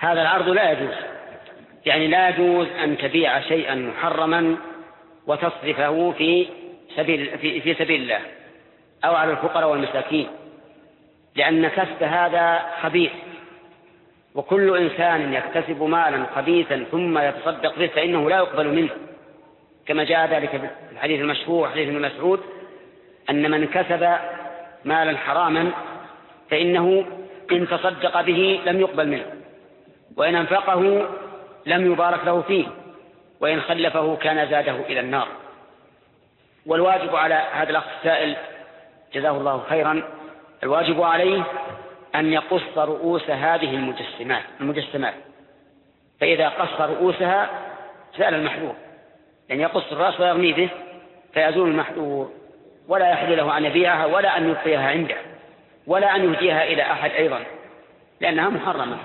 هذا العرض لا يجوز. يعني لا يجوز أن تبيع شيئا محرما وتصرفه في سبيل في, في سبيل الله أو على الفقراء والمساكين لأن كسب هذا خبيث. وكل إنسان يكتسب مالا خبيثا ثم يتصدق به فإنه لا يقبل منه. كما جاء ذلك في الحديث المشهور حديث ابن مسعود أن من كسب مالا حراما فإنه إن تصدق به لم يقبل منه. وإن أنفقه لم يبارك له فيه وإن خلفه كان زاده إلى النار. والواجب على هذا الأخ السائل جزاه الله خيرا الواجب عليه أن يقص رؤوس هذه المجسمات المجسمات. فإذا قص رؤوسها سأل المحذور يعني يقص الرأس ويغني به فيزول المحذور ولا يحل له أن يبيعها ولا أن يبقيها عنده ولا أن يهديها إلى أحد أيضا لأنها محرمة.